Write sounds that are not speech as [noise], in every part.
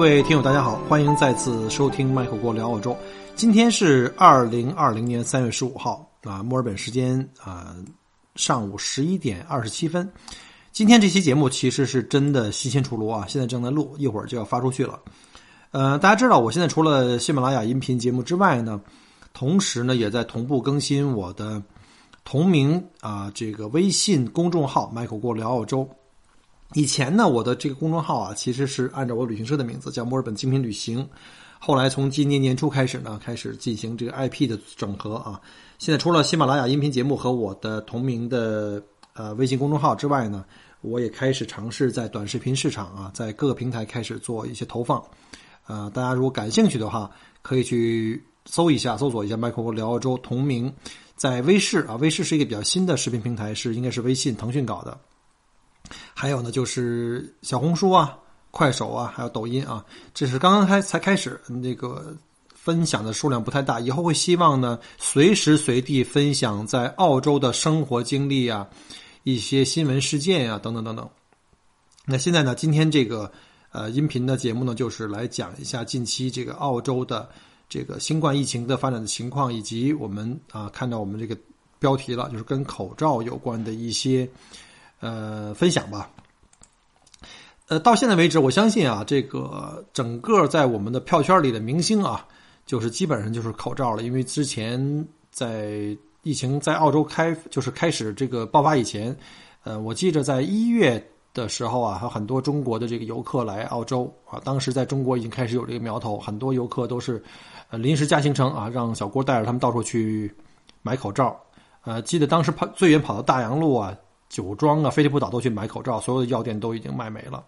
各位听友，大家好，欢迎再次收听麦克郭聊澳洲。今天是二零二零年三月十五号啊，墨尔本时间啊上午十一点二十七分。今天这期节目其实是真的新鲜出炉啊，现在正在录，一会儿就要发出去了。呃，大家知道，我现在除了喜马拉雅音频节目之外呢，同时呢也在同步更新我的同名啊这个微信公众号“麦克郭聊澳洲”。以前呢，我的这个公众号啊，其实是按照我旅行社的名字叫墨尔本精品旅行。后来从今年年初开始呢，开始进行这个 IP 的整合啊。现在除了喜马拉雅音频节目和我的同名的呃微信公众号之外呢，我也开始尝试在短视频市场啊，在各个平台开始做一些投放。呃，大家如果感兴趣的话，可以去搜一下，搜索一下“麦克聊澳洲”同名，在微视啊，微视是一个比较新的视频平台，是应该是微信、腾讯搞的。还有呢，就是小红书啊、快手啊，还有抖音啊，这是刚刚开才开始，那个分享的数量不太大。以后会希望呢，随时随地分享在澳洲的生活经历啊，一些新闻事件啊，等等等等。那现在呢，今天这个呃音频的节目呢，就是来讲一下近期这个澳洲的这个新冠疫情的发展的情况，以及我们啊看到我们这个标题了，就是跟口罩有关的一些。呃，分享吧。呃，到现在为止，我相信啊，这个整个在我们的票圈里的明星啊，就是基本上就是口罩了。因为之前在疫情在澳洲开就是开始这个爆发以前，呃，我记着在一月的时候啊，还有很多中国的这个游客来澳洲啊，当时在中国已经开始有这个苗头，很多游客都是呃临时加行程啊，让小郭带着他们到处去买口罩。呃，记得当时跑最远跑到大洋路啊。酒庄啊，飞利浦岛都去买口罩，所有的药店都已经卖没了。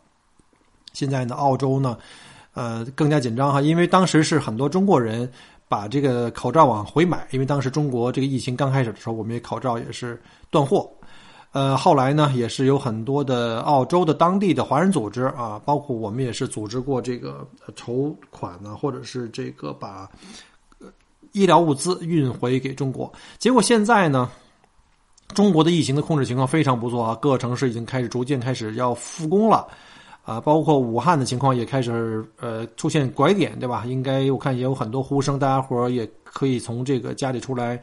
现在呢，澳洲呢，呃，更加紧张哈，因为当时是很多中国人把这个口罩往回买，因为当时中国这个疫情刚开始的时候，我们口罩也是断货。呃，后来呢，也是有很多的澳洲的当地的华人组织啊，包括我们也是组织过这个筹款呢，或者是这个把医疗物资运回给中国。结果现在呢？中国的疫情的控制情况非常不错啊，各个城市已经开始逐渐开始要复工了，啊，包括武汉的情况也开始呃出现拐点，对吧？应该我看也有很多呼声，大家伙儿也可以从这个家里出来，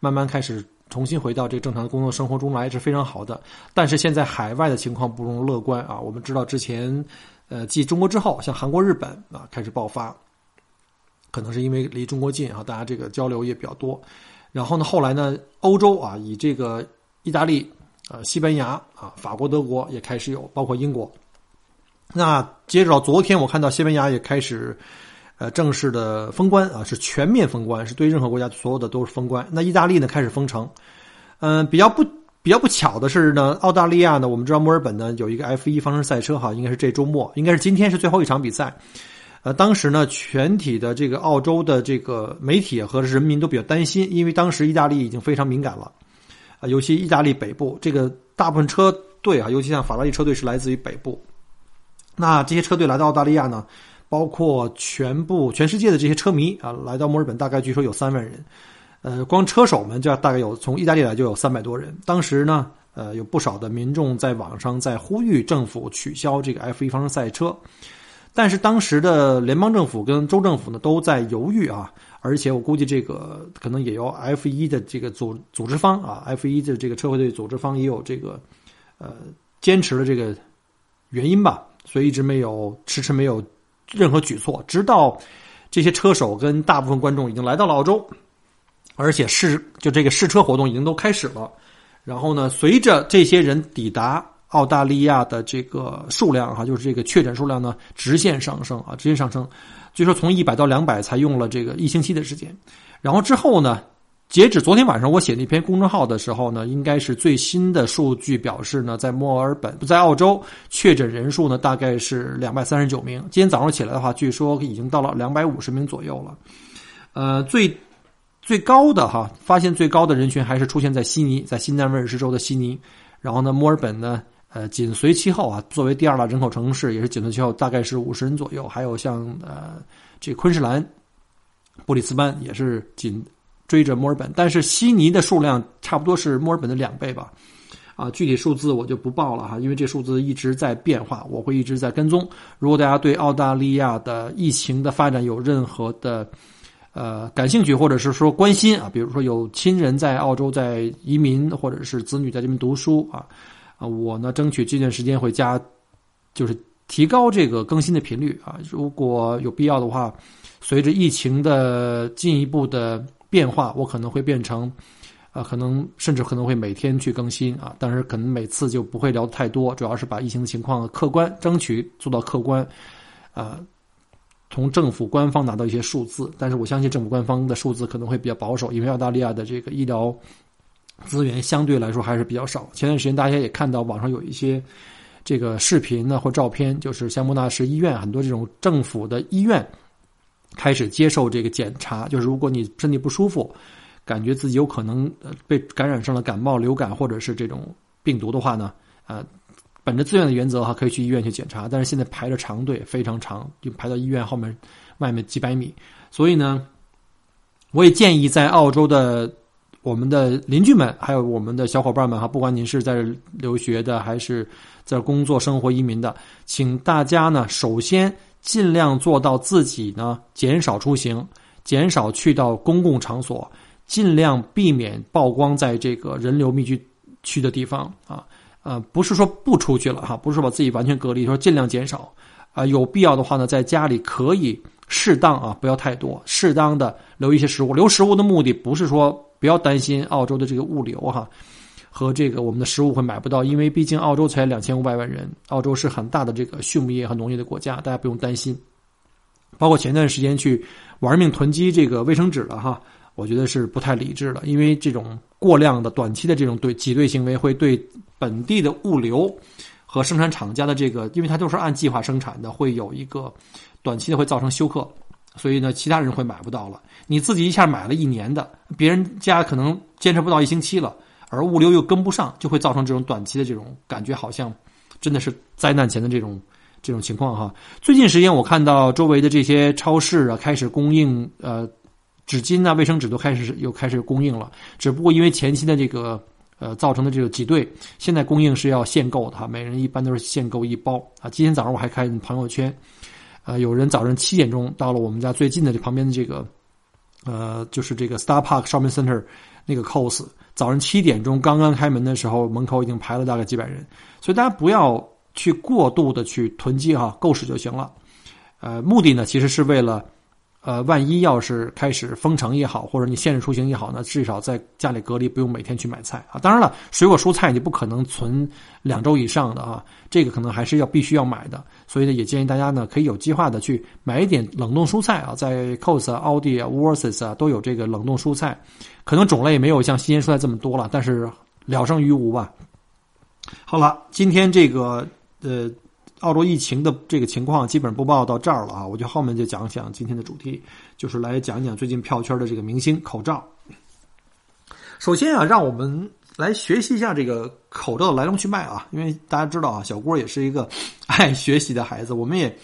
慢慢开始重新回到这个正常的工作生活中来，是非常好的。但是现在海外的情况不容乐观啊，我们知道之前呃继中国之后，像韩国、日本啊开始爆发，可能是因为离中国近啊，大家这个交流也比较多。然后呢？后来呢？欧洲啊，以这个意大利、啊西班牙、啊法国、德国也开始有，包括英国。那接着到昨天，我看到西班牙也开始，呃，正式的封关啊，是全面封关，是对任何国家所有的都是封关。那意大利呢，开始封城。嗯，比较不比较不巧的是呢，澳大利亚呢，我们知道墨尔本呢有一个 F 一方程赛车哈，应该是这周末，应该是今天是最后一场比赛。呃，当时呢，全体的这个澳洲的这个媒体和人民都比较担心，因为当时意大利已经非常敏感了，啊，尤其意大利北部这个大部分车队啊，尤其像法拉利车队是来自于北部。那这些车队来到澳大利亚呢，包括全部全世界的这些车迷啊，来到墨尔本大概据说有三万人，呃，光车手们就大概有从意大利来就有三百多人。当时呢，呃，有不少的民众在网上在呼吁政府取消这个 F1 方程赛车。但是当时的联邦政府跟州政府呢都在犹豫啊，而且我估计这个可能也有 F 一的这个组组织方啊，F 一的这个车会队组织方也有这个呃坚持的这个原因吧，所以一直没有迟迟没有任何举措，直到这些车手跟大部分观众已经来到了澳洲，而且试就这个试车活动已经都开始了，然后呢，随着这些人抵达。澳大利亚的这个数量哈，就是这个确诊数量呢，直线上升啊，直线上升。据说从一百到两百才用了这个一星期的时间，然后之后呢，截止昨天晚上我写那篇公众号的时候呢，应该是最新的数据表示呢，在墨尔本不，在澳洲确诊人数呢大概是两百三十九名。今天早上起来的话，据说已经到了两百五十名左右了。呃，最最高的哈，发现最高的人群还是出现在悉尼，在新南威尔士州的悉尼。然后呢，墨尔本呢，呃，紧随其后啊，作为第二大人口城市，也是紧随其后，大概是五十人左右。还有像呃，这昆士兰、布里斯班也是紧追着墨尔本，但是悉尼的数量差不多是墨尔本的两倍吧。啊，具体数字我就不报了哈，因为这数字一直在变化，我会一直在跟踪。如果大家对澳大利亚的疫情的发展有任何的，呃，感兴趣或者是说关心啊，比如说有亲人在澳洲在移民，或者是子女在这边读书啊，啊，我呢争取这段时间会加，就是提高这个更新的频率啊。如果有必要的话，随着疫情的进一步的变化，我可能会变成，啊，可能甚至可能会每天去更新啊，但是可能每次就不会聊太多，主要是把疫情的情况客观，争取做到客观，啊。从政府官方拿到一些数字，但是我相信政府官方的数字可能会比较保守，因为澳大利亚的这个医疗资源相对来说还是比较少。前段时间大家也看到网上有一些这个视频呢或照片，就是香莫纳什医院很多这种政府的医院开始接受这个检查，就是如果你身体不舒服，感觉自己有可能被感染上了感冒、流感或者是这种病毒的话呢，呃。本着自愿的原则哈，可以去医院去检查，但是现在排着长队，非常长，就排到医院后面外面几百米。所以呢，我也建议在澳洲的我们的邻居们，还有我们的小伙伴们哈，不管您是在留学的，还是在工作、生活、移民的，请大家呢，首先尽量做到自己呢减少出行，减少去到公共场所，尽量避免曝光在这个人流密集区的地方啊。呃，不是说不出去了哈，不是说把自己完全隔离，说尽量减少，啊，有必要的话呢，在家里可以适当啊，不要太多，适当的留一些食物。留食物的目的不是说不要担心澳洲的这个物流哈，和这个我们的食物会买不到，因为毕竟澳洲才两千五百万人，澳洲是很大的这个畜牧业和农业的国家，大家不用担心。包括前段时间去玩命囤积这个卫生纸了哈。我觉得是不太理智的，因为这种过量的短期的这种对挤兑行为，会对本地的物流和生产厂家的这个，因为它都是按计划生产的，会有一个短期的会造成休克，所以呢，其他人会买不到了。你自己一下买了一年的，别人家可能坚持不到一星期了，而物流又跟不上，就会造成这种短期的这种感觉，好像真的是灾难前的这种这种情况哈。最近时间我看到周围的这些超市啊，开始供应呃。纸巾啊，卫生纸都开始又开始供应了，只不过因为前期的这个呃造成的这个挤兑，现在供应是要限购的哈，每人一般都是限购一包啊。今天早上我还看朋友圈，呃，有人早上七点钟到了我们家最近的这旁边的这个，呃，就是这个 Star Park Shopping Center 那个 Cos，早上七点钟刚刚开门的时候，门口已经排了大概几百人，所以大家不要去过度的去囤积哈，够使就行了。呃，目的呢其实是为了。呃，万一要是开始封城也好，或者你限制出行也好，那至少在家里隔离，不用每天去买菜啊。当然了，水果蔬菜你不可能存两周以上的啊，这个可能还是要必须要买的。所以呢，也建议大家呢，可以有计划的去买一点冷冻蔬菜啊，在 Cost、奥迪啊、w o r t s 啊都有这个冷冻蔬菜，可能种类没有像新鲜蔬菜这么多了，但是聊胜于无吧。好了，今天这个呃。澳洲疫情的这个情况基本播报到这儿了啊，我就后面就讲讲今天的主题，就是来讲讲最近票圈的这个明星口罩。首先啊，让我们来学习一下这个口罩的来龙去脉啊，因为大家知道啊，小郭也是一个爱学习的孩子，我们也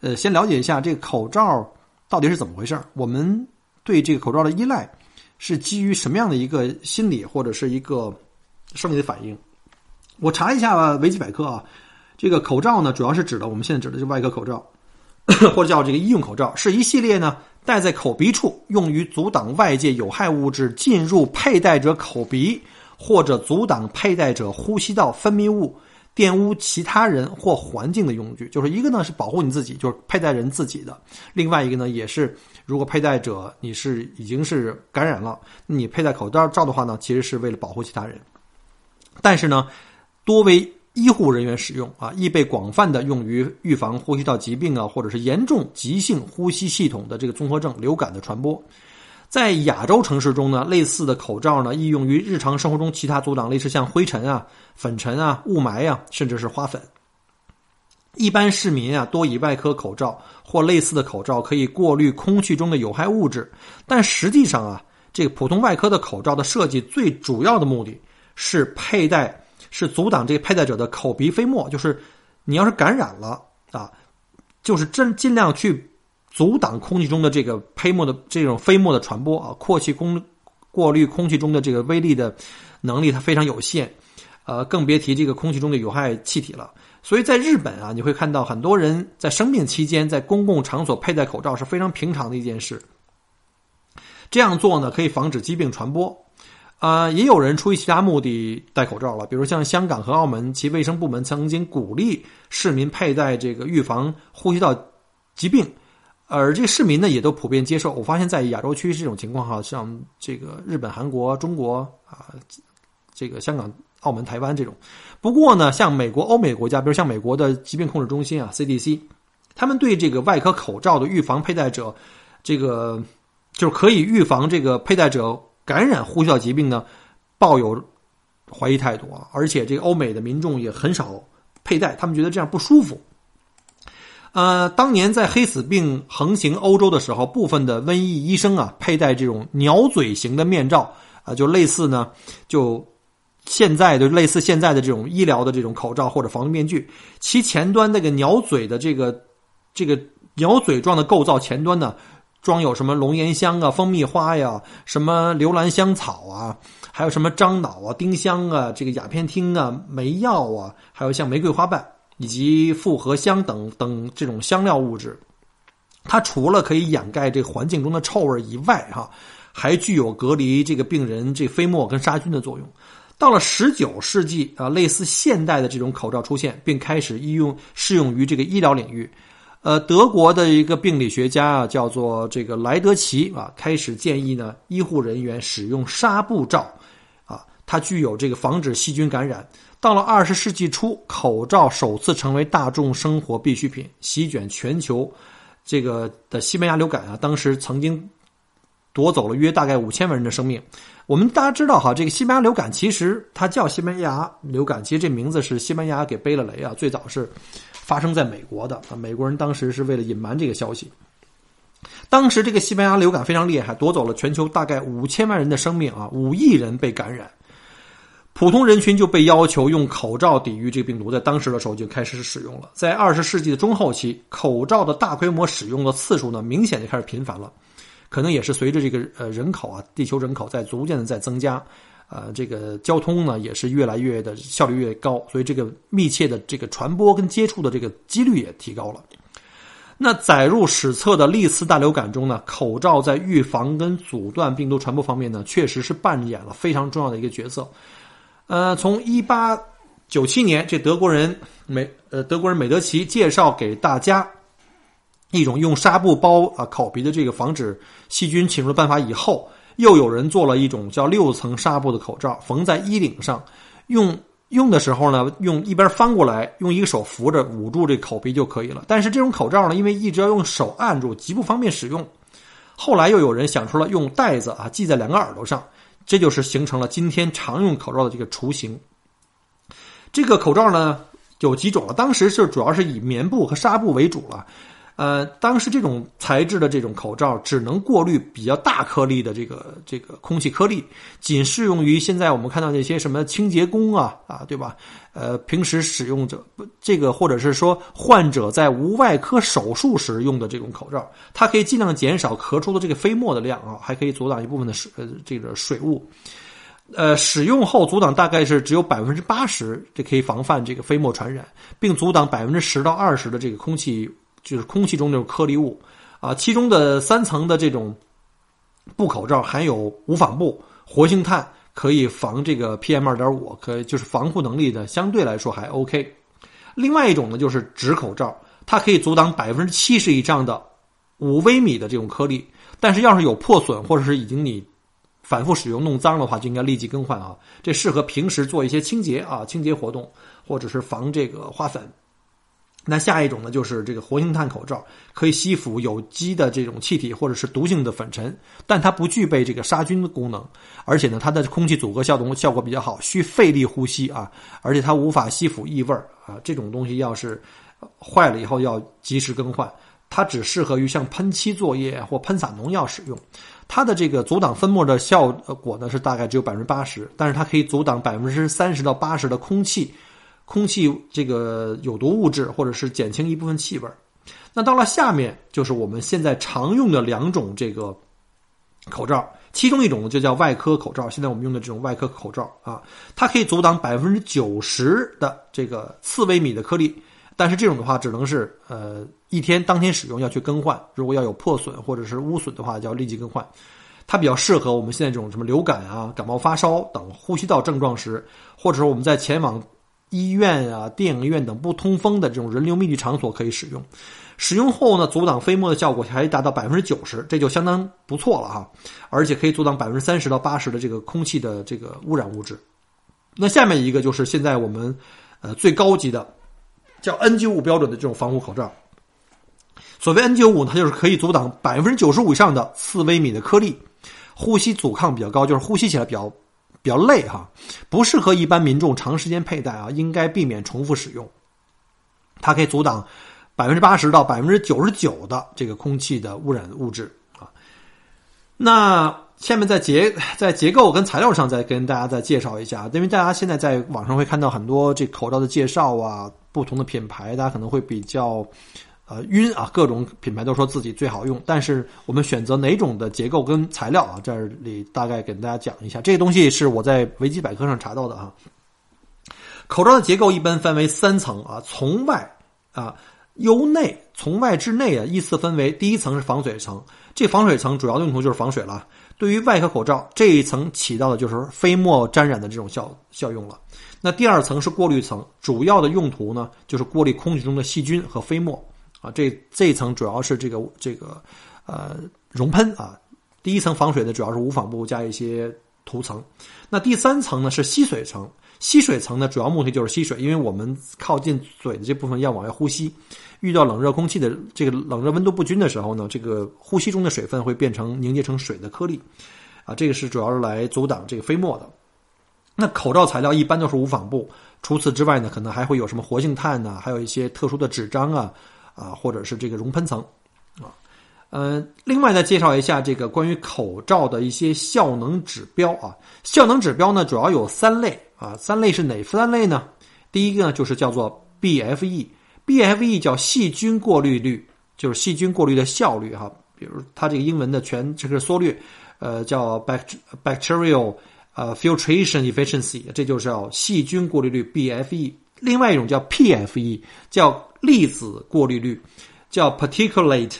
呃先了解一下这个口罩到底是怎么回事我们对这个口罩的依赖是基于什么样的一个心理或者是一个生理的反应？我查一下维基百科啊。这个口罩呢，主要是指的我们现在指的这外科口罩，或者叫这个医用口罩，是一系列呢戴在口鼻处，用于阻挡外界有害物质进入佩戴者口鼻，或者阻挡佩戴者呼吸道分泌物玷污其他人或环境的用具。就是一个呢是保护你自己，就是佩戴人自己的；另外一个呢也是，如果佩戴者你是已经是感染了，你佩戴口罩罩的话呢，其实是为了保护其他人。但是呢，多为医护人员使用啊，易被广泛的用于预防呼吸道疾病啊，或者是严重急性呼吸系统的这个综合症、流感的传播。在亚洲城市中呢，类似的口罩呢，易用于日常生活中其他阻挡，类似像灰尘啊、粉尘啊、雾霾啊，甚至是花粉。一般市民啊，多以外科口罩或类似的口罩可以过滤空气中的有害物质，但实际上啊，这个普通外科的口罩的设计最主要的目的是佩戴，是阻挡这个佩戴者的口鼻飞沫，就是你要是感染了啊，就是真尽量去阻挡空气中的这个飞沫的这种飞沫的传播啊，扩气功过滤空气中的这个微粒的能力它非常有限，呃，更别提这个空气中的有害气体了。所以在日本啊，你会看到很多人在生病期间在公共场所佩戴口罩是非常平常的一件事。这样做呢，可以防止疾病传播。啊，也有人出于其他目的戴口罩了，比如像香港和澳门，其卫生部门曾经鼓励市民佩戴这个预防呼吸道疾病，而这市民呢也都普遍接受。我发现，在亚洲区这种情况哈，像这个日本、韩国、中国啊，这个香港。澳门、台湾这种，不过呢，像美国、欧美国家，比如像美国的疾病控制中心啊 （CDC），他们对这个外科口罩的预防佩戴者，这个就是可以预防这个佩戴者感染呼吸道疾病呢，抱有怀疑态度啊。而且，这个欧美的民众也很少佩戴，他们觉得这样不舒服。呃，当年在黑死病横行欧洲的时候，部分的瘟疫医生啊，佩戴这种鸟嘴型的面罩啊，就类似呢，就。现在就类似现在的这种医疗的这种口罩或者防毒面具，其前端那个鸟嘴的这个这个鸟嘴状的构造，前端呢装有什么龙涎香啊、蜂蜜花呀、什么留兰香草啊，还有什么樟脑啊、丁香啊、这个鸦片烃啊、梅药啊，还有像玫瑰花瓣以及复合香等等这种香料物质。它除了可以掩盖这环境中的臭味以外，哈，还具有隔离这个病人这飞沫跟杀菌的作用。到了十九世纪啊，类似现代的这种口罩出现，并开始应用适用于这个医疗领域。呃，德国的一个病理学家啊，叫做这个莱德奇啊，开始建议呢，医护人员使用纱布罩啊，它具有这个防止细菌感染。到了二十世纪初，口罩首次成为大众生活必需品，席卷全球。这个的西班牙流感啊，当时曾经夺走了约大概五千万人的生命。我们大家知道哈，这个西班牙流感其实它叫西班牙流感，其实这名字是西班牙给背了雷啊。最早是发生在美国的啊，美国人当时是为了隐瞒这个消息。当时这个西班牙流感非常厉害，夺走了全球大概五千万人的生命啊，五亿人被感染。普通人群就被要求用口罩抵御这个病毒，在当时的时候就开始使用了。在二十世纪的中后期，口罩的大规模使用的次数呢，明显就开始频繁了。可能也是随着这个呃人口啊，地球人口在逐渐的在增加，呃，这个交通呢也是越来越的效率越高，所以这个密切的这个传播跟接触的这个几率也提高了。那载入史册的历次大流感中呢，口罩在预防跟阻断病毒传播方面呢，确实是扮演了非常重要的一个角色。呃，从一八九七年这德国人美呃德国人美德奇介绍给大家。一种用纱布包啊口鼻的这个防止细菌侵入的办法以后，又有人做了一种叫六层纱布的口罩，缝在衣领上，用用的时候呢，用一边翻过来，用一个手扶着捂住这口鼻就可以了。但是这种口罩呢，因为一直要用手按住，极不方便使用。后来又有人想出了用带子啊系在两个耳朵上，这就是形成了今天常用口罩的这个雏形。这个口罩呢有几种了，当时是主要是以棉布和纱布为主了。呃，当时这种材质的这种口罩只能过滤比较大颗粒的这个这个空气颗粒，仅适用于现在我们看到那些什么清洁工啊啊，对吧？呃，平时使用者这个或者是说患者在无外科手术时用的这种口罩，它可以尽量减少咳出的这个飞沫的量啊，还可以阻挡一部分的水呃这个水雾。呃，使用后阻挡大概是只有百分之八十，这可以防范这个飞沫传染，并阻挡百分之十到二十的这个空气。就是空气中这种颗粒物，啊，其中的三层的这种布口罩含有无纺布、活性炭，可以防这个 PM 二点五，可以就是防护能力的相对来说还 OK。另外一种呢，就是纸口罩，它可以阻挡百分之七十以上的五微米的这种颗粒，但是要是有破损或者是已经你反复使用弄脏的话，就应该立即更换啊。这适合平时做一些清洁啊清洁活动，或者是防这个花粉。那下一种呢，就是这个活性炭口罩，可以吸附有机的这种气体或者是毒性的粉尘，但它不具备这个杀菌的功能，而且呢，它的空气阻隔效果效果比较好，需费力呼吸啊，而且它无法吸附异味啊。这种东西要是坏了以后要及时更换，它只适合于像喷漆作业或喷洒农药使用。它的这个阻挡粉末的效果呢是大概只有百分之八十，但是它可以阻挡百分之三十到八十的空气。空气这个有毒物质，或者是减轻一部分气味那到了下面，就是我们现在常用的两种这个口罩，其中一种就叫外科口罩。现在我们用的这种外科口罩啊，它可以阻挡百分之九十的这个次微米的颗粒，但是这种的话只能是呃一天当天使用要去更换。如果要有破损或者是污损的话，就要立即更换。它比较适合我们现在这种什么流感啊、感冒发烧等呼吸道症状时，或者说我们在前往。医院啊、电影院等不通风的这种人流密集场所可以使用。使用后呢，阻挡飞沫的效果还达到百分之九十，这就相当不错了哈。而且可以阻挡百分之三十到八十的这个空气的这个污染物质。那下面一个就是现在我们呃最高级的叫 N95 标准的这种防护口罩。所谓 N95，它就是可以阻挡百分之九十五以上的四微米的颗粒，呼吸阻抗比较高，就是呼吸起来比较。比较累哈，不适合一般民众长时间佩戴啊，应该避免重复使用。它可以阻挡百分之八十到百分之九十九的这个空气的污染物质啊。那下面在结在结构跟材料上再跟大家再介绍一下，因为大家现在在网上会看到很多这口罩的介绍啊，不同的品牌，大家可能会比较。呃，晕啊！各种品牌都说自己最好用，但是我们选择哪种的结构跟材料啊？这里大概给大家讲一下，这个东西是我在维基百科上查到的啊。口罩的结构一般分为三层啊，从外啊由内，从外至内啊依次分为第一层是防水层，这防水层主要用途就是防水了。对于外科口罩这一层起到的就是飞沫沾染的这种效效用了。那第二层是过滤层，主要的用途呢就是过滤空气中的细菌和飞沫。啊，这这一层主要是这个这个，呃，熔喷啊。第一层防水的主要是无纺布加一些涂层。那第三层呢是吸水层，吸水层呢主要目的就是吸水，因为我们靠近嘴的这部分要往外呼吸，遇到冷热空气的这个冷热温度不均的时候呢，这个呼吸中的水分会变成凝结成水的颗粒，啊，这个是主要是来阻挡这个飞沫的。那口罩材料一般都是无纺布，除此之外呢，可能还会有什么活性炭呐，还有一些特殊的纸张啊。啊，或者是这个熔喷层，啊，呃，另外再介绍一下这个关于口罩的一些效能指标啊。效能指标呢，主要有三类啊。三类是哪三类呢？第一个呢，就是叫做 BFE，BFE 叫细菌过滤率，就是细菌过滤的效率哈。比如它这个英文的全这个缩略，呃，叫 bacterial 呃 filtration efficiency，这就是要细菌过滤率 BFE。另外一种叫 PFE，叫粒子过滤率，叫 particulate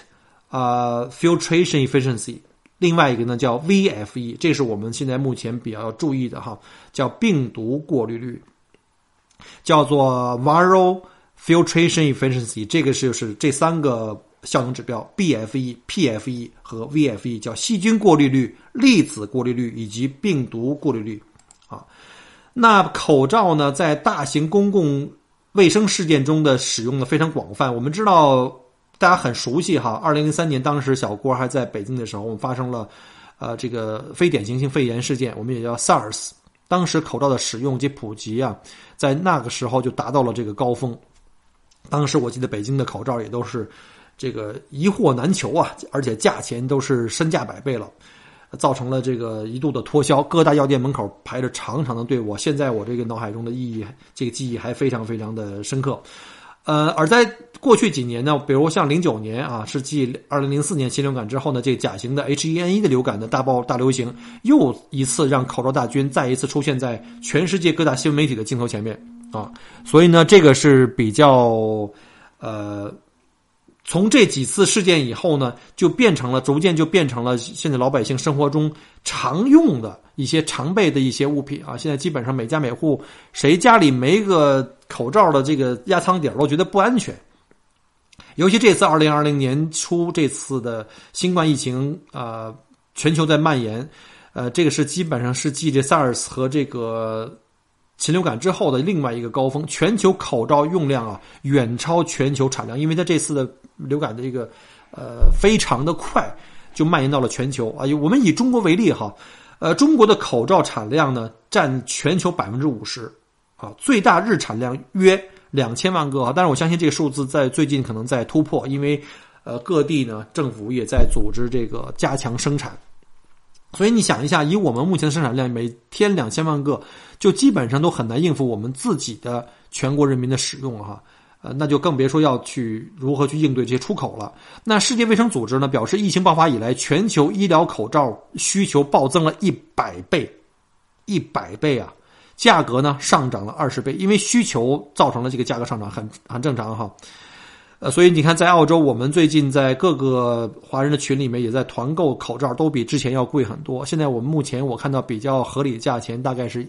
啊 filtration efficiency。另外一个呢叫 VFE，这是我们现在目前比较要注意的哈，叫病毒过滤率，叫做 viral filtration efficiency。这个是就是这三个效能指标：BFE、PFE 和 VFE，叫细菌过滤率、粒子过滤率以及病毒过滤率。那口罩呢，在大型公共卫生事件中的使用呢非常广泛。我们知道，大家很熟悉哈。二零零三年，当时小郭还在北京的时候，我们发生了，呃，这个非典型性肺炎事件，我们也叫 SARS。当时口罩的使用及普及啊，在那个时候就达到了这个高峰。当时我记得北京的口罩也都是这个一货难求啊，而且价钱都是身价百倍了。造成了这个一度的脱销，各大药店门口排着长长的队伍。现在我这个脑海中的意义，这个记忆还非常非常的深刻。呃，而在过去几年呢，比如像零九年啊，是继二零零四年禽流感之后呢，这个甲型的 H1N1 的流感的大爆大流行，又一次让口罩大军再一次出现在全世界各大新闻媒体的镜头前面啊。所以呢，这个是比较呃。从这几次事件以后呢，就变成了逐渐就变成了现在老百姓生活中常用的一些常备的一些物品啊。现在基本上每家每户谁家里没个口罩的这个压舱底儿，都觉得不安全。尤其这次二零二零年初这次的新冠疫情啊，全球在蔓延，呃，这个是基本上是继这 SARS 和这个禽流感之后的另外一个高峰，全球口罩用量啊远超全球产量，因为它这次的流感的这个呃非常的快，就蔓延到了全球啊。我们以中国为例哈，呃，中国的口罩产量呢占全球百分之五十啊，最大日产量约两千万个啊。但是我相信这个数字在最近可能在突破，因为呃各地呢政府也在组织这个加强生产。所以你想一下，以我们目前的生产量，每天两千万个，就基本上都很难应付我们自己的全国人民的使用哈，呃，那就更别说要去如何去应对这些出口了。那世界卫生组织呢表示，疫情爆发以来，全球医疗口罩需求暴增了一百倍，一百倍啊！价格呢上涨了二十倍，因为需求造成了这个价格上涨，很很正常哈。呃，所以你看，在澳洲，我们最近在各个华人的群里面也在团购口罩，都比之前要贵很多。现在我们目前我看到比较合理的价钱，大概是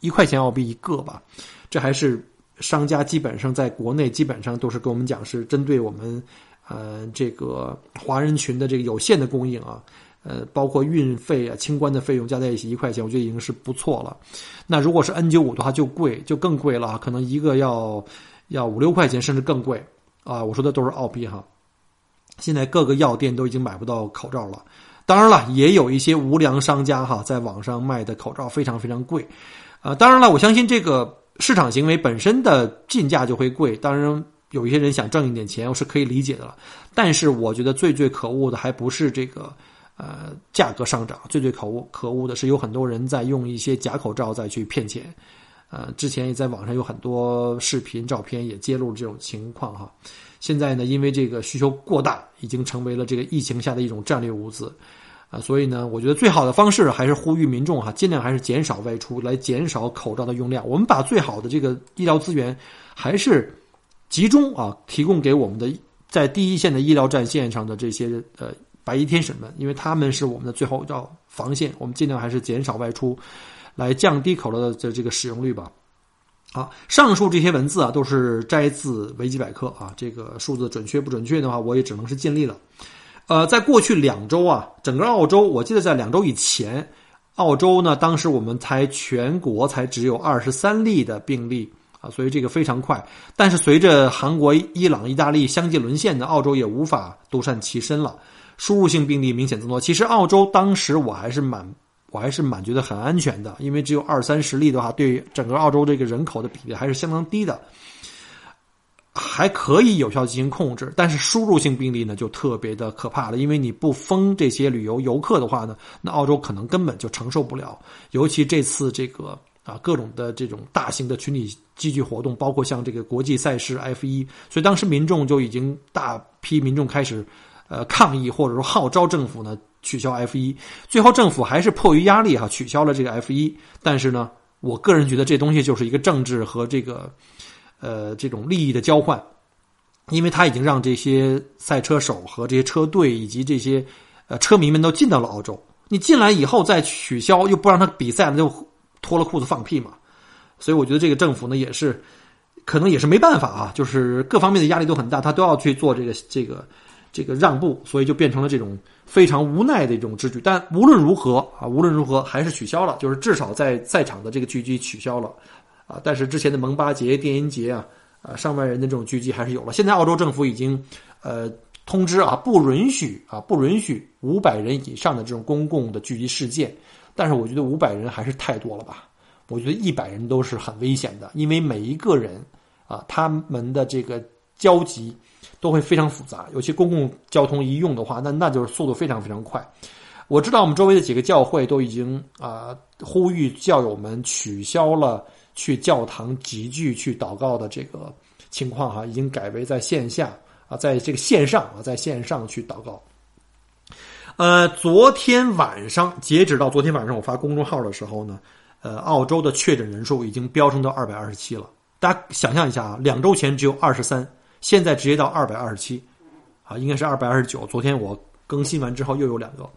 一块钱澳币一个吧。这还是商家基本上在国内基本上都是跟我们讲，是针对我们呃这个华人群的这个有限的供应啊。呃，包括运费啊、清关的费用加在一起一块钱，我觉得已经是不错了。那如果是 N 九五的话，就贵，就更贵了，可能一个要要五六块钱，甚至更贵。啊，我说的都是奥币哈。现在各个药店都已经买不到口罩了。当然了，也有一些无良商家哈，在网上卖的口罩非常非常贵。啊，当然了，我相信这个市场行为本身的进价就会贵。当然，有一些人想挣一点钱，我是可以理解的了。但是，我觉得最最可恶的还不是这个呃价格上涨，最最可恶可恶的是有很多人在用一些假口罩再去骗钱。呃，之前也在网上有很多视频、照片也揭露了这种情况哈。现在呢，因为这个需求过大，已经成为了这个疫情下的一种战略物资啊。所以呢，我觉得最好的方式还是呼吁民众哈，尽量还是减少外出，来减少口罩的用量。我们把最好的这个医疗资源还是集中啊，提供给我们的在第一线的医疗战线上的这些呃白衣天使们，因为他们是我们的最后一道防线。我们尽量还是减少外出。来降低口罩的这这个使用率吧。好，上述这些文字啊，都是摘自维基百科啊。这个数字准确不准确的话，我也只能是尽力了。呃，在过去两周啊，整个澳洲，我记得在两周以前，澳洲呢，当时我们才全国才只有二十三例的病例啊，所以这个非常快。但是随着韩国、伊朗、意大利相继沦陷呢，澳洲也无法独善其身了，输入性病例明显增多。其实澳洲当时我还是蛮。我还是蛮觉得很安全的，因为只有二三十例的话，对整个澳洲这个人口的比例还是相当低的，还可以有效进行控制。但是输入性病例呢，就特别的可怕了，因为你不封这些旅游游客的话呢，那澳洲可能根本就承受不了。尤其这次这个啊各种的这种大型的群体聚集活动，包括像这个国际赛事 F 一，所以当时民众就已经大批民众开始呃抗议，或者说号召政府呢。取消 F 一，最后政府还是迫于压力哈取消了这个 F 一。但是呢，我个人觉得这东西就是一个政治和这个呃这种利益的交换，因为他已经让这些赛车手和这些车队以及这些呃车迷们都进到了澳洲。你进来以后再取消，又不让他比赛了，就脱了裤子放屁嘛。所以我觉得这个政府呢也是可能也是没办法啊，就是各方面的压力都很大，他都要去做这个这个。这个让步，所以就变成了这种非常无奈的一种之举。但无论如何啊，无论如何还是取消了，就是至少在在场的这个聚集取消了啊。但是之前的蒙巴节、电音节啊，啊上万人的这种聚集还是有了。现在澳洲政府已经呃通知啊，不允许啊，不允许五百人以上的这种公共的聚集事件。但是我觉得五百人还是太多了吧？我觉得一百人都是很危险的，因为每一个人啊，他们的这个交集。都会非常复杂，尤其公共交通一用的话，那那就是速度非常非常快。我知道我们周围的几个教会都已经啊呼吁教友们取消了去教堂集聚去祷告的这个情况哈，已经改为在线下啊，在这个线上啊，在线上去祷告。呃，昨天晚上截止到昨天晚上我发公众号的时候呢，呃，澳洲的确诊人数已经飙升到二百二十七了。大家想象一下啊，两周前只有二十三。现在直接到二百二十七，啊，应该是二百二十九。昨天我更新完之后又有两个，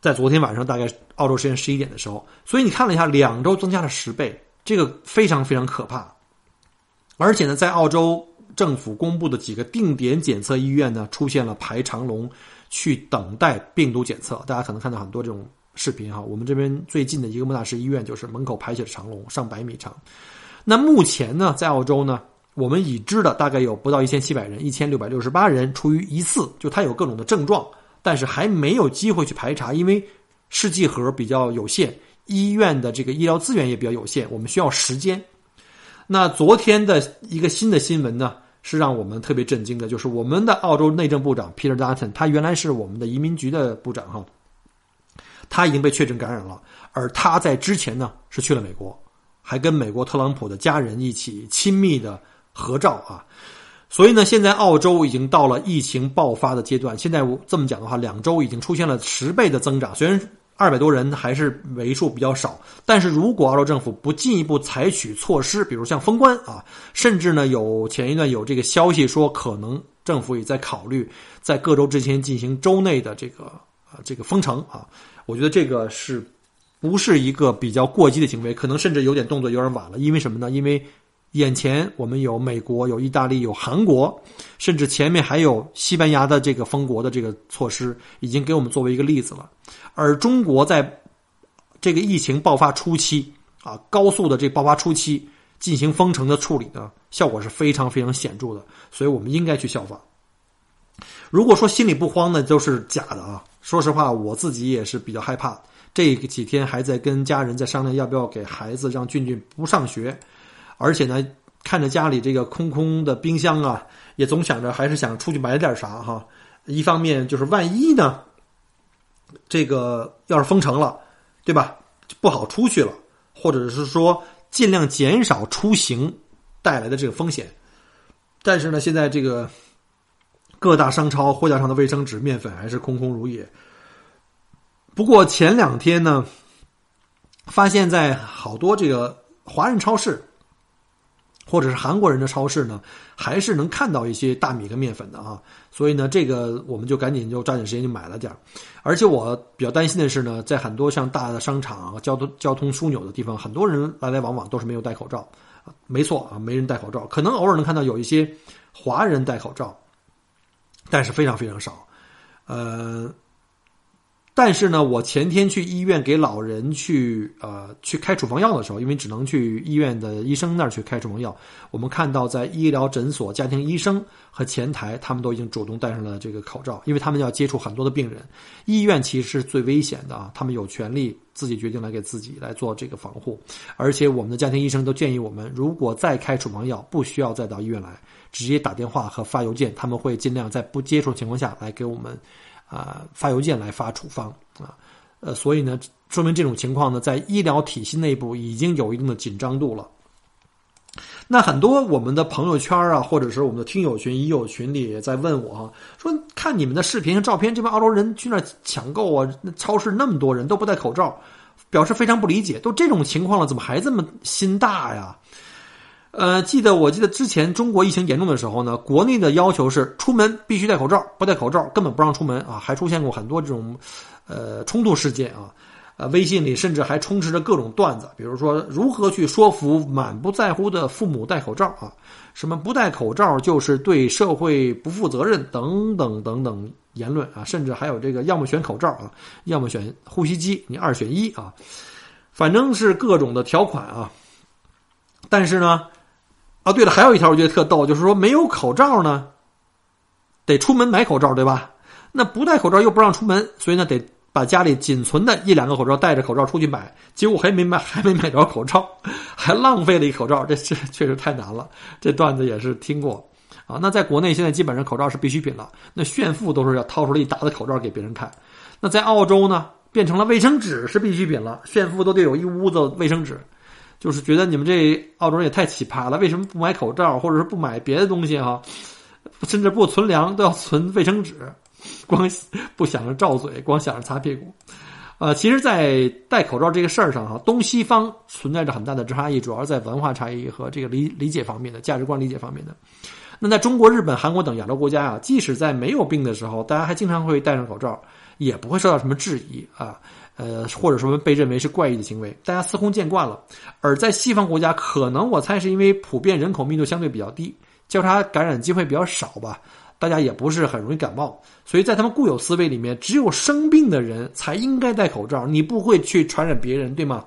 在昨天晚上大概澳洲时间十一点的时候，所以你看了一下，两周增加了十倍，这个非常非常可怕。而且呢，在澳洲政府公布的几个定点检测医院呢，出现了排长龙去等待病毒检测。大家可能看到很多这种视频哈，我们这边最近的一个莫纳什医院就是门口排起了长龙，上百米长。那目前呢，在澳洲呢，我们已知的大概有不到一千七百人，一千六百六十八人处于疑似，就他有各种的症状，但是还没有机会去排查，因为试剂盒比较有限，医院的这个医疗资源也比较有限，我们需要时间。那昨天的一个新的新闻呢？是让我们特别震惊的，就是我们的澳洲内政部长 Peter Dutton，他原来是我们的移民局的部长哈，他已经被确诊感染了，而他在之前呢是去了美国，还跟美国特朗普的家人一起亲密的合照啊，所以呢，现在澳洲已经到了疫情爆发的阶段，现在这么讲的话，两周已经出现了十倍的增长，虽然。二百多人还是为数比较少，但是如果澳洲政府不进一步采取措施，比如像封关啊，甚至呢有前一段有这个消息说，可能政府也在考虑在各州之前进行州内的这个啊这个封城啊，我觉得这个是不是一个比较过激的行为？可能甚至有点动作有点晚了，因为什么呢？因为。眼前我们有美国、有意大利、有韩国，甚至前面还有西班牙的这个封国的这个措施，已经给我们作为一个例子了。而中国在这个疫情爆发初期啊，高速的这爆发初期进行封城的处理呢，效果是非常非常显著的。所以我们应该去效仿。如果说心里不慌呢，都是假的啊！说实话，我自己也是比较害怕。这几天还在跟家人在商量，要不要给孩子让俊俊不上学。而且呢，看着家里这个空空的冰箱啊，也总想着还是想出去买点啥哈。一方面就是万一呢，这个要是封城了，对吧？不好出去了，或者是说尽量减少出行带来的这个风险。但是呢，现在这个各大商超货架上的卫生纸、面粉还是空空如也。不过前两天呢，发现在好多这个华人超市。或者是韩国人的超市呢，还是能看到一些大米跟面粉的啊，所以呢，这个我们就赶紧就抓紧时间就买了点而且我比较担心的是呢，在很多像大的商场、交通交通枢纽的地方，很多人来来往往都是没有戴口罩。没错啊，没人戴口罩，可能偶尔能看到有一些华人戴口罩，但是非常非常少。呃。但是呢，我前天去医院给老人去呃去开处方药的时候，因为只能去医院的医生那儿去开处方药，我们看到在医疗诊所、家庭医生和前台，他们都已经主动戴上了这个口罩，因为他们要接触很多的病人。医院其实是最危险的啊，他们有权利自己决定来给自己来做这个防护。而且我们的家庭医生都建议我们，如果再开处方药，不需要再到医院来，直接打电话和发邮件，他们会尽量在不接触的情况下来给我们。啊，发邮件来发处方啊，呃，所以呢，说明这种情况呢，在医疗体系内部已经有一定的紧张度了。那很多我们的朋友圈啊，或者是我们的听友群、已友群里也在问我哈，说看你们的视频和照片，这帮澳洲人去那抢购啊，那超市那么多人都不戴口罩，表示非常不理解，都这种情况了，怎么还这么心大呀？呃，记得我记得之前中国疫情严重的时候呢，国内的要求是出门必须戴口罩，不戴口罩根本不让出门啊，还出现过很多这种，呃，冲突事件啊，呃，微信里甚至还充斥着各种段子，比如说如何去说服满不在乎的父母戴口罩啊，什么不戴口罩就是对社会不负责任等等等等言论啊，甚至还有这个要么选口罩啊，要么选呼吸机，你二选一啊，反正是各种的条款啊，但是呢。啊，对了，还有一条我觉得特逗，就是说没有口罩呢，得出门买口罩，对吧？那不戴口罩又不让出门，所以呢，得把家里仅存的一两个口罩戴着口罩出去买，结果还没买，还没买着口罩，还浪费了一口罩，这这确实太难了。这段子也是听过啊。那在国内现在基本上口罩是必需品了，那炫富都是要掏出来一沓的口罩给别人看。那在澳洲呢，变成了卫生纸是必需品了，炫富都得有一屋子卫生纸。就是觉得你们这澳洲人也太奇葩了，为什么不买口罩，或者是不买别的东西哈？甚至不存粮都要存卫生纸，光不想着照嘴，光想着擦屁股。呃，其实，在戴口罩这个事儿上哈，东西方存在着很大的差异，主要是在文化差异和这个理理解方面的价值观理解方面的。那在中国、日本、韩国等亚洲国家啊，即使在没有病的时候，大家还经常会戴上口罩，也不会受到什么质疑啊。呃，或者说被认为是怪异的行为，大家司空见惯了。而在西方国家，可能我猜是因为普遍人口密度相对比较低，交叉感染机会比较少吧。大家也不是很容易感冒，所以在他们固有思维里面，只有生病的人才应该戴口罩，你不会去传染别人，对吗？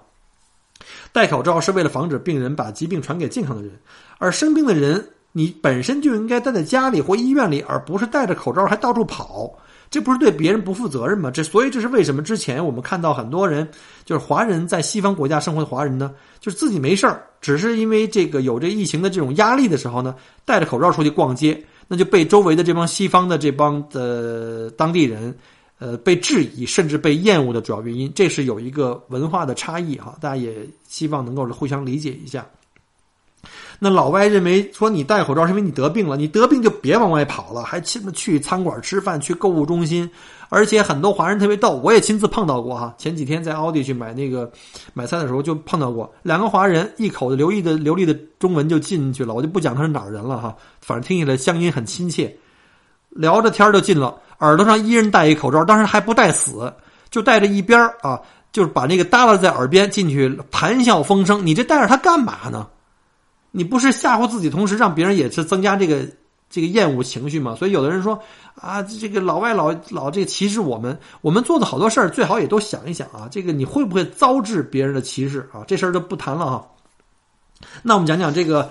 戴口罩是为了防止病人把疾病传给健康的人，而生病的人，你本身就应该待在家里或医院里，而不是戴着口罩还到处跑。这不是对别人不负责任吗？这所以这是为什么？之前我们看到很多人，就是华人在西方国家生活的华人呢，就是自己没事儿，只是因为这个有这疫情的这种压力的时候呢，戴着口罩出去逛街，那就被周围的这帮西方的这帮的当地人，呃，被质疑甚至被厌恶的主要原因，这是有一个文化的差异哈，大家也希望能够互相理解一下。那老外认为说你戴口罩是因为你得病了，你得病就别往外跑了，还去去餐馆吃饭，去购物中心，而且很多华人特别逗，我也亲自碰到过哈。前几天在奥迪去买那个买菜的时候就碰到过两个华人，一口的流利的流利的中文就进去了，我就不讲他是哪人了哈，反正听起来乡音很亲切，聊着天就进了，耳朵上一人戴一口罩，当时还不戴死，就戴着一边啊，就是把那个耷拉在耳边进去谈笑风生，你这戴着它干嘛呢？你不是吓唬自己，同时让别人也是增加这个这个厌恶情绪吗？所以有的人说啊，这个老外老老这个歧视我们，我们做的好多事儿最好也都想一想啊，这个你会不会遭致别人的歧视啊？这事儿就不谈了哈。那我们讲讲这个，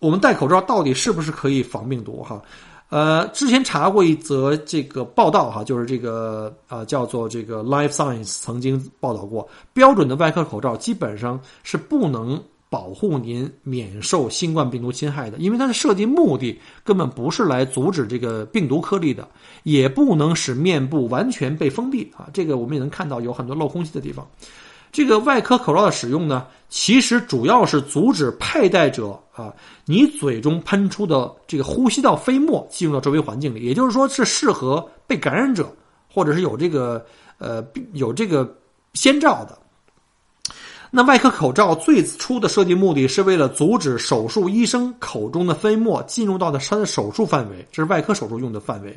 我们戴口罩到底是不是可以防病毒哈？呃，之前查过一则这个报道哈，就是这个呃叫做这个 Life Science 曾经报道过，标准的外科口罩基本上是不能。保护您免受新冠病毒侵害的，因为它的设计目的根本不是来阻止这个病毒颗粒的，也不能使面部完全被封闭啊。这个我们也能看到有很多漏空气的地方。这个外科口罩的使用呢，其实主要是阻止佩戴者啊，你嘴中喷出的这个呼吸道飞沫进入到周围环境里，也就是说是适合被感染者或者是有这个呃有这个先兆的。那外科口罩最初的设计目的是为了阻止手术医生口中的飞沫进入到的他的手术范围，这是外科手术用的范围，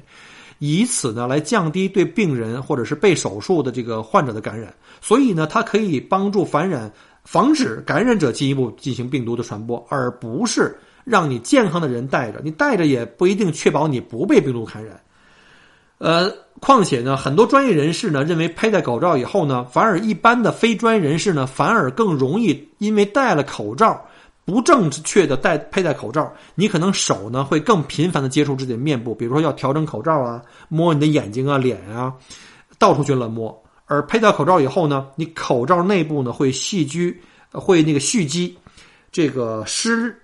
以此呢来降低对病人或者是被手术的这个患者的感染。所以呢，它可以帮助感染，防止感染者进一步进行病毒的传播，而不是让你健康的人戴着，你戴着也不一定确保你不被病毒感染。呃，况且呢，很多专业人士呢认为佩戴口罩以后呢，反而一般的非专业人士呢，反而更容易因为戴了口罩，不正确的戴佩戴口罩，你可能手呢会更频繁的接触自己的面部，比如说要调整口罩啊，摸你的眼睛啊、脸啊，到处去乱摸。而佩戴口罩以后呢，你口罩内部呢会细居，会那个蓄积这个湿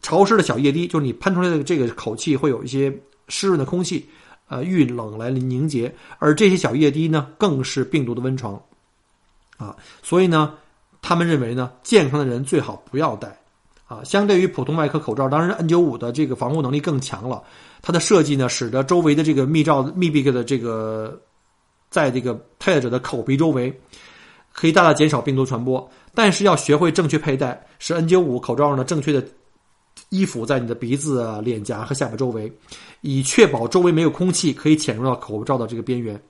潮湿的小液滴，就是你喷出来的这个口气会有一些湿润的空气。呃，遇冷来凝结，而这些小液滴呢，更是病毒的温床，啊，所以呢，他们认为呢，健康的人最好不要戴，啊，相对于普通外科口罩，当然 N95 的这个防护能力更强了，它的设计呢，使得周围的这个密罩密闭的这个，在这个佩戴者的口鼻周围，可以大大减少病毒传播，但是要学会正确佩戴，使 N95 口罩呢正确的。衣服在你的鼻子、脸颊和下巴周围，以确保周围没有空气可以潜入到口罩的这个边缘。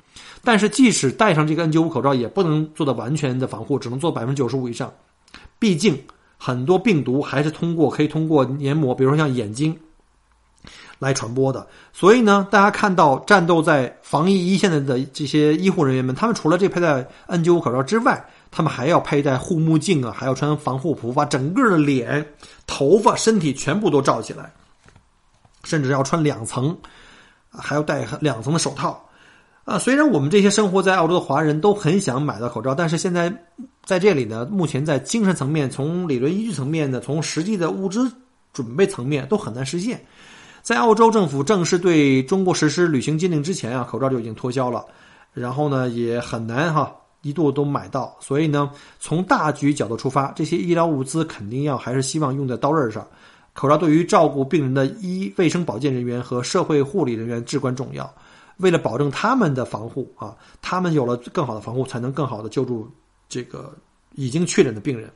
但是，即使戴上这个 N95 口罩，也不能做到完全的防护，只能做百分之九十五以上。毕竟，很多病毒还是通过可以通过黏膜，比如说像眼睛来传播的。所以呢，大家看到战斗在防疫一线的的这些医护人员们，他们除了这佩戴 N95 口罩之外，他们还要佩戴护目镜啊，还要穿防护服，把整个的脸、头发、身体全部都罩起来，甚至要穿两层，还要戴两层的手套。啊，虽然我们这些生活在澳洲的华人都很想买到口罩，但是现在在这里呢，目前在精神层面、从理论依据层面呢，从实际的物资准备层面都很难实现。在澳洲政府正式对中国实施旅行禁令之前啊，口罩就已经脱销了，然后呢，也很难哈。一度都买到，所以呢，从大局角度出发，这些医疗物资肯定要还是希望用在刀刃上。口罩对于照顾病人的医卫生保健人员和社会护理人员至关重要。为了保证他们的防护啊，他们有了更好的防护，才能更好的救助这个已经确诊的病人。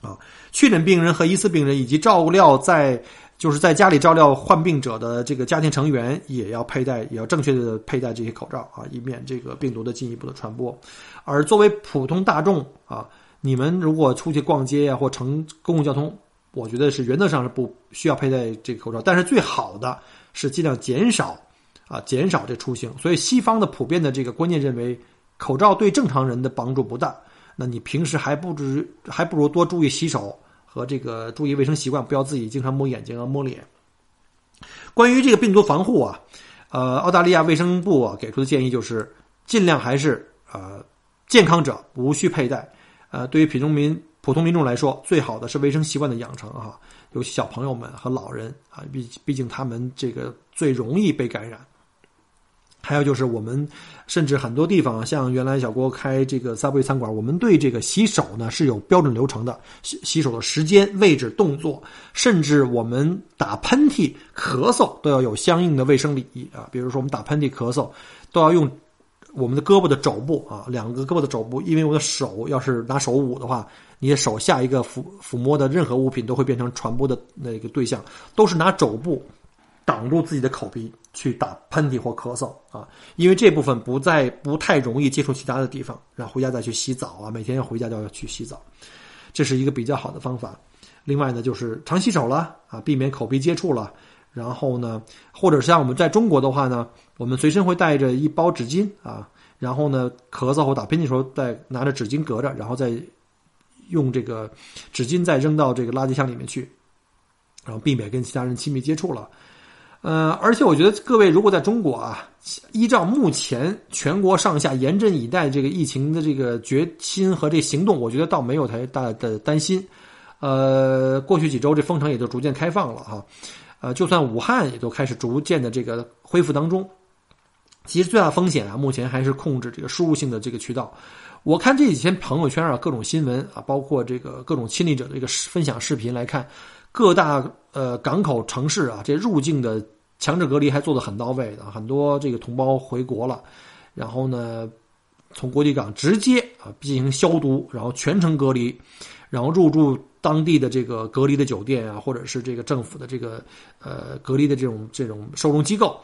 啊，确诊病人和疑似病人以及照料在。就是在家里照料患病者的这个家庭成员，也要佩戴，也要正确的佩戴这些口罩啊，以免这个病毒的进一步的传播。而作为普通大众啊，你们如果出去逛街呀，或乘公共交通，我觉得是原则上是不需要佩戴这个口罩。但是最好的是尽量减少啊减少这出行。所以西方的普遍的这个观念认为，口罩对正常人的帮助不大。那你平时还不知还不如多注意洗手和这个注意卫生习惯，不要自己经常摸眼睛啊摸脸。关于这个病毒防护啊，呃，澳大利亚卫生部啊给出的建议就是尽量还是呃健康者无需佩戴。呃，对于普通民普通民众来说，最好的是卫生习惯的养成啊，尤其小朋友们和老人啊，毕毕竟他们这个最容易被感染。还有就是，我们甚至很多地方，像原来小郭开这个 Subway 餐馆，我们对这个洗手呢是有标准流程的，洗洗手的时间、位置、动作，甚至我们打喷嚏、咳嗽都要有相应的卫生礼仪啊。比如说，我们打喷嚏、咳嗽都要用我们的胳膊的肘部啊，两个胳膊的肘部，因为我的手要是拿手捂的话，你的手下一个抚抚摸的任何物品都会变成传播的那个对象，都是拿肘部。挡住自己的口鼻去打喷嚏或咳嗽啊，因为这部分不再不太容易接触其他的地方，然后回家再去洗澡啊，每天要回家就要去洗澡，这是一个比较好的方法。另外呢，就是常洗手了啊，避免口鼻接触了。然后呢，或者像我们在中国的话呢，我们随身会带着一包纸巾啊，然后呢，咳嗽或打喷嚏时候再拿着纸巾隔着，然后再用这个纸巾再扔到这个垃圾箱里面去，然后避免跟其他人亲密接触了。呃，而且我觉得各位如果在中国啊，依照目前全国上下严阵以待这个疫情的这个决心和这行动，我觉得倒没有太大的担心。呃，过去几周这封城也就逐渐开放了哈，呃，就算武汉也都开始逐渐的这个恢复当中。其实最大风险啊，目前还是控制这个输入性的这个渠道。我看这几天朋友圈啊，各种新闻啊，包括这个各种亲历者的这个分享视频来看。各大呃港口城市啊，这入境的强制隔离还做得很到位的，很多这个同胞回国了，然后呢，从国际港直接啊进行消毒，然后全程隔离，然后入住当地的这个隔离的酒店啊，或者是这个政府的这个呃隔离的这种这种收容机构，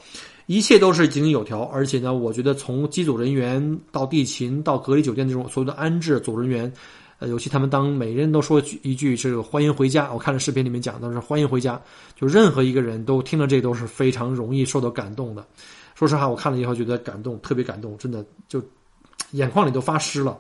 一切都是井井有条。而且呢，我觉得从机组人员到地勤到隔离酒店这种所有的安置组人员。呃，尤其他们当每个人都说一句是“欢迎回家”，我看了视频里面讲的是“欢迎回家”，就任何一个人都听了这都是非常容易受到感动的。说实话，我看了以后觉得感动，特别感动，真的就眼眶里都发湿了。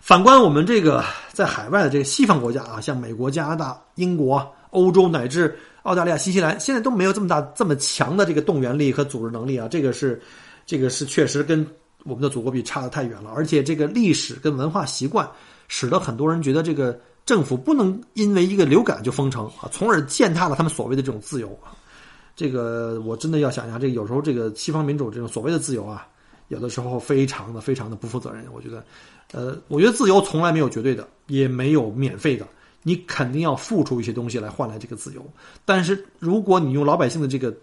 反观我们这个在海外的这个西方国家啊，像美国、加拿大、英国、欧洲乃至澳大利亚、新西兰，现在都没有这么大、这么强的这个动员力和组织能力啊，这个是，这个是确实跟。我们的祖国比差得太远了，而且这个历史跟文化习惯，使得很多人觉得这个政府不能因为一个流感就封城啊，从而践踏了他们所谓的这种自由啊。这个我真的要想一下，这个有时候这个西方民主这种所谓的自由啊，有的时候非常的非常的不负责任。我觉得，呃，我觉得自由从来没有绝对的，也没有免费的，你肯定要付出一些东西来换来这个自由。但是如果你用老百姓的这个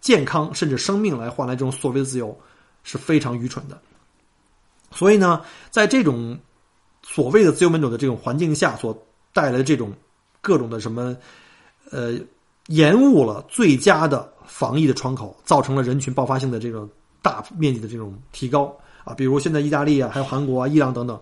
健康甚至生命来换来这种所谓的自由，是非常愚蠢的，所以呢，在这种所谓的自由民主的这种环境下，所带来的这种各种的什么，呃，延误了最佳的防疫的窗口，造成了人群爆发性的这种大面积的这种提高啊，比如现在意大利啊，还有韩国啊、伊朗等等，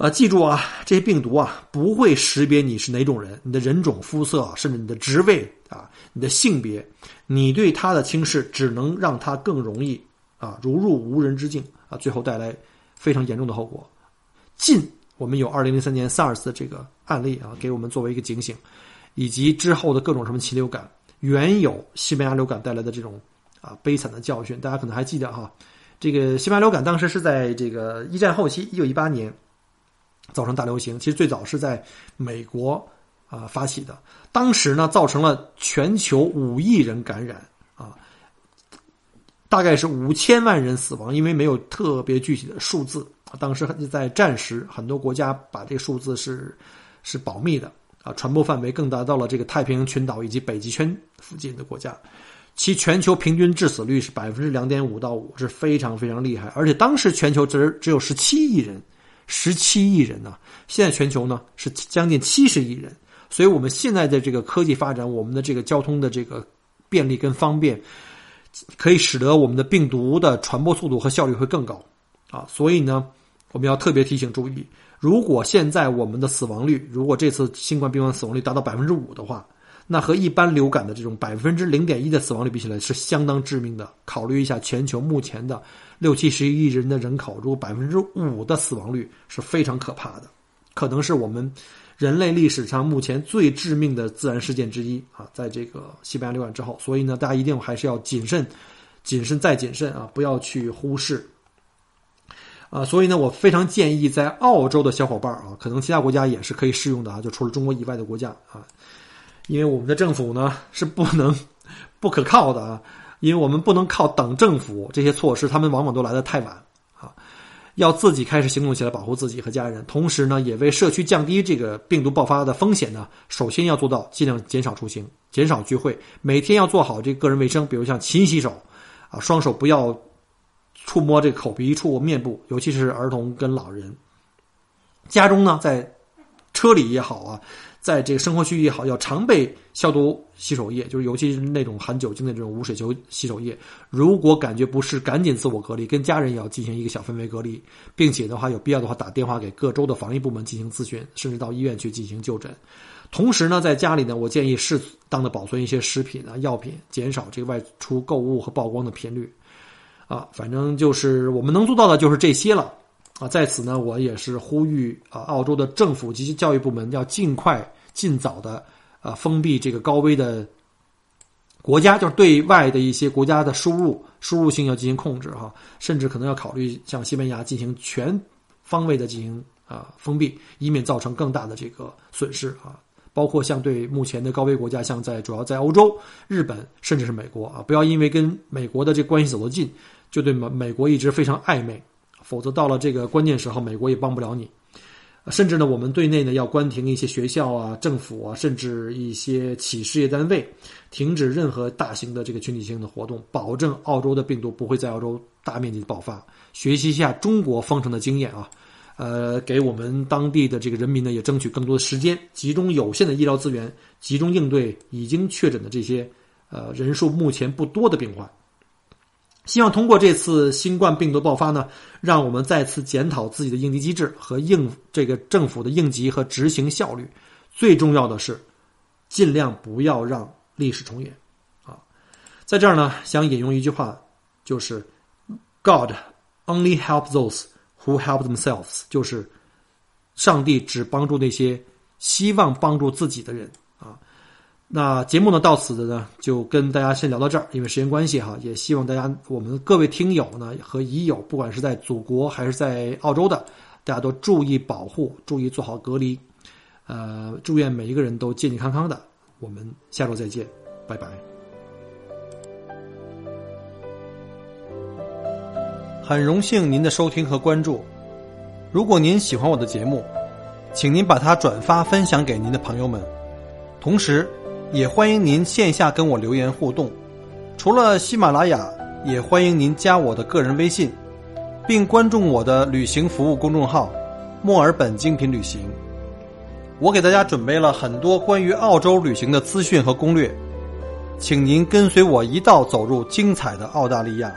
啊，记住啊，这些病毒啊不会识别你是哪种人，你的人种、肤色，甚至你的职位啊、你的性别，你对它的轻视只能让它更容易。啊，如入无人之境啊，最后带来非常严重的后果。近我们有二零零三年 SARS 的这个案例啊，给我们作为一个警醒，以及之后的各种什么禽流感，原有西班牙流感带来的这种啊悲惨的教训，大家可能还记得哈。这个西班牙流感当时是在这个一战后期，一九一八年造成大流行，其实最早是在美国啊发起的，当时呢造成了全球五亿人感染啊。大概是五千万人死亡，因为没有特别具体的数字。当时在战时，很多国家把这个数字是是保密的啊，传播范围更达到了这个太平洋群岛以及北极圈附近的国家。其全球平均致死率是百分之两点五到五，是非常非常厉害。而且当时全球只只有十七亿人，十七亿人呢，现在全球呢是将近七十亿人。所以我们现在的这个科技发展，我们的这个交通的这个便利跟方便。可以使得我们的病毒的传播速度和效率会更高，啊，所以呢，我们要特别提醒注意，如果现在我们的死亡率，如果这次新冠病毒死亡率达到百分之五的话，那和一般流感的这种百分之零点一的死亡率比起来，是相当致命的。考虑一下全球目前的六七十亿人的人口，如果百分之五的死亡率是非常可怕的，可能是我们人类历史上目前最致命的自然事件之一啊！在这个西班牙流感之后，所以呢，大家一定还是要谨慎、谨慎再谨慎啊，不要去忽视。啊，所以呢，我非常建议在澳洲的小伙伴啊，可能其他国家也是可以适用的啊，就除了中国以外的国家啊。因为我们的政府呢是不能 [laughs] 不可靠的啊，因为我们不能靠等政府这些措施，他们往往都来得太晚啊，要自己开始行动起来保护自己和家人，同时呢，也为社区降低这个病毒爆发的风险呢，首先要做到尽量减少出行，减少聚会，每天要做好这个个人卫生，比如像勤洗手啊，双手不要触摸这个口鼻触面部，尤其是儿童跟老人，家中呢，在车里也好啊。在这个生活区域也好，要常备消毒洗手液，就是尤其是那种含酒精的这种无水球洗手液。如果感觉不适，赶紧自我隔离，跟家人也要进行一个小氛围隔离，并且的话，有必要的话打电话给各州的防疫部门进行咨询，甚至到医院去进行就诊。同时呢，在家里呢，我建议适当的保存一些食品啊、药品，减少这个外出购物和曝光的频率。啊，反正就是我们能做到的就是这些了。啊，在此呢，我也是呼吁啊，澳洲的政府及其教育部门要尽快、尽早的啊封闭这个高危的国家，就是对外的一些国家的输入输入性要进行控制哈，甚至可能要考虑向西班牙进行全方位的进行啊封闭，以免造成更大的这个损失啊。包括像对目前的高危国家，像在主要在欧洲、日本，甚至是美国啊，不要因为跟美国的这关系走得近，就对美美国一直非常暧昧。否则到了这个关键时候，美国也帮不了你。甚至呢，我们对内呢要关停一些学校啊、政府啊，甚至一些企事业单位，停止任何大型的这个群体性的活动，保证澳洲的病毒不会在澳洲大面积爆发。学习一下中国封城的经验啊，呃，给我们当地的这个人民呢也争取更多的时间，集中有限的医疗资源，集中应对已经确诊的这些呃人数目前不多的病患。希望通过这次新冠病毒爆发呢，让我们再次检讨自己的应急机制和应这个政府的应急和执行效率。最重要的是，尽量不要让历史重演。啊，在这儿呢，想引用一句话，就是 “God only help those who help themselves”，就是上帝只帮助那些希望帮助自己的人啊。那节目呢，到此的呢，就跟大家先聊到这儿。因为时间关系哈，也希望大家我们各位听友呢和已友，不管是在祖国还是在澳洲的，大家都注意保护，注意做好隔离。呃，祝愿每一个人都健健康康的。我们下周再见，拜拜。很荣幸您的收听和关注。如果您喜欢我的节目，请您把它转发分享给您的朋友们，同时。也欢迎您线下跟我留言互动，除了喜马拉雅，也欢迎您加我的个人微信，并关注我的旅行服务公众号“墨尔本精品旅行”。我给大家准备了很多关于澳洲旅行的资讯和攻略，请您跟随我一道走入精彩的澳大利亚。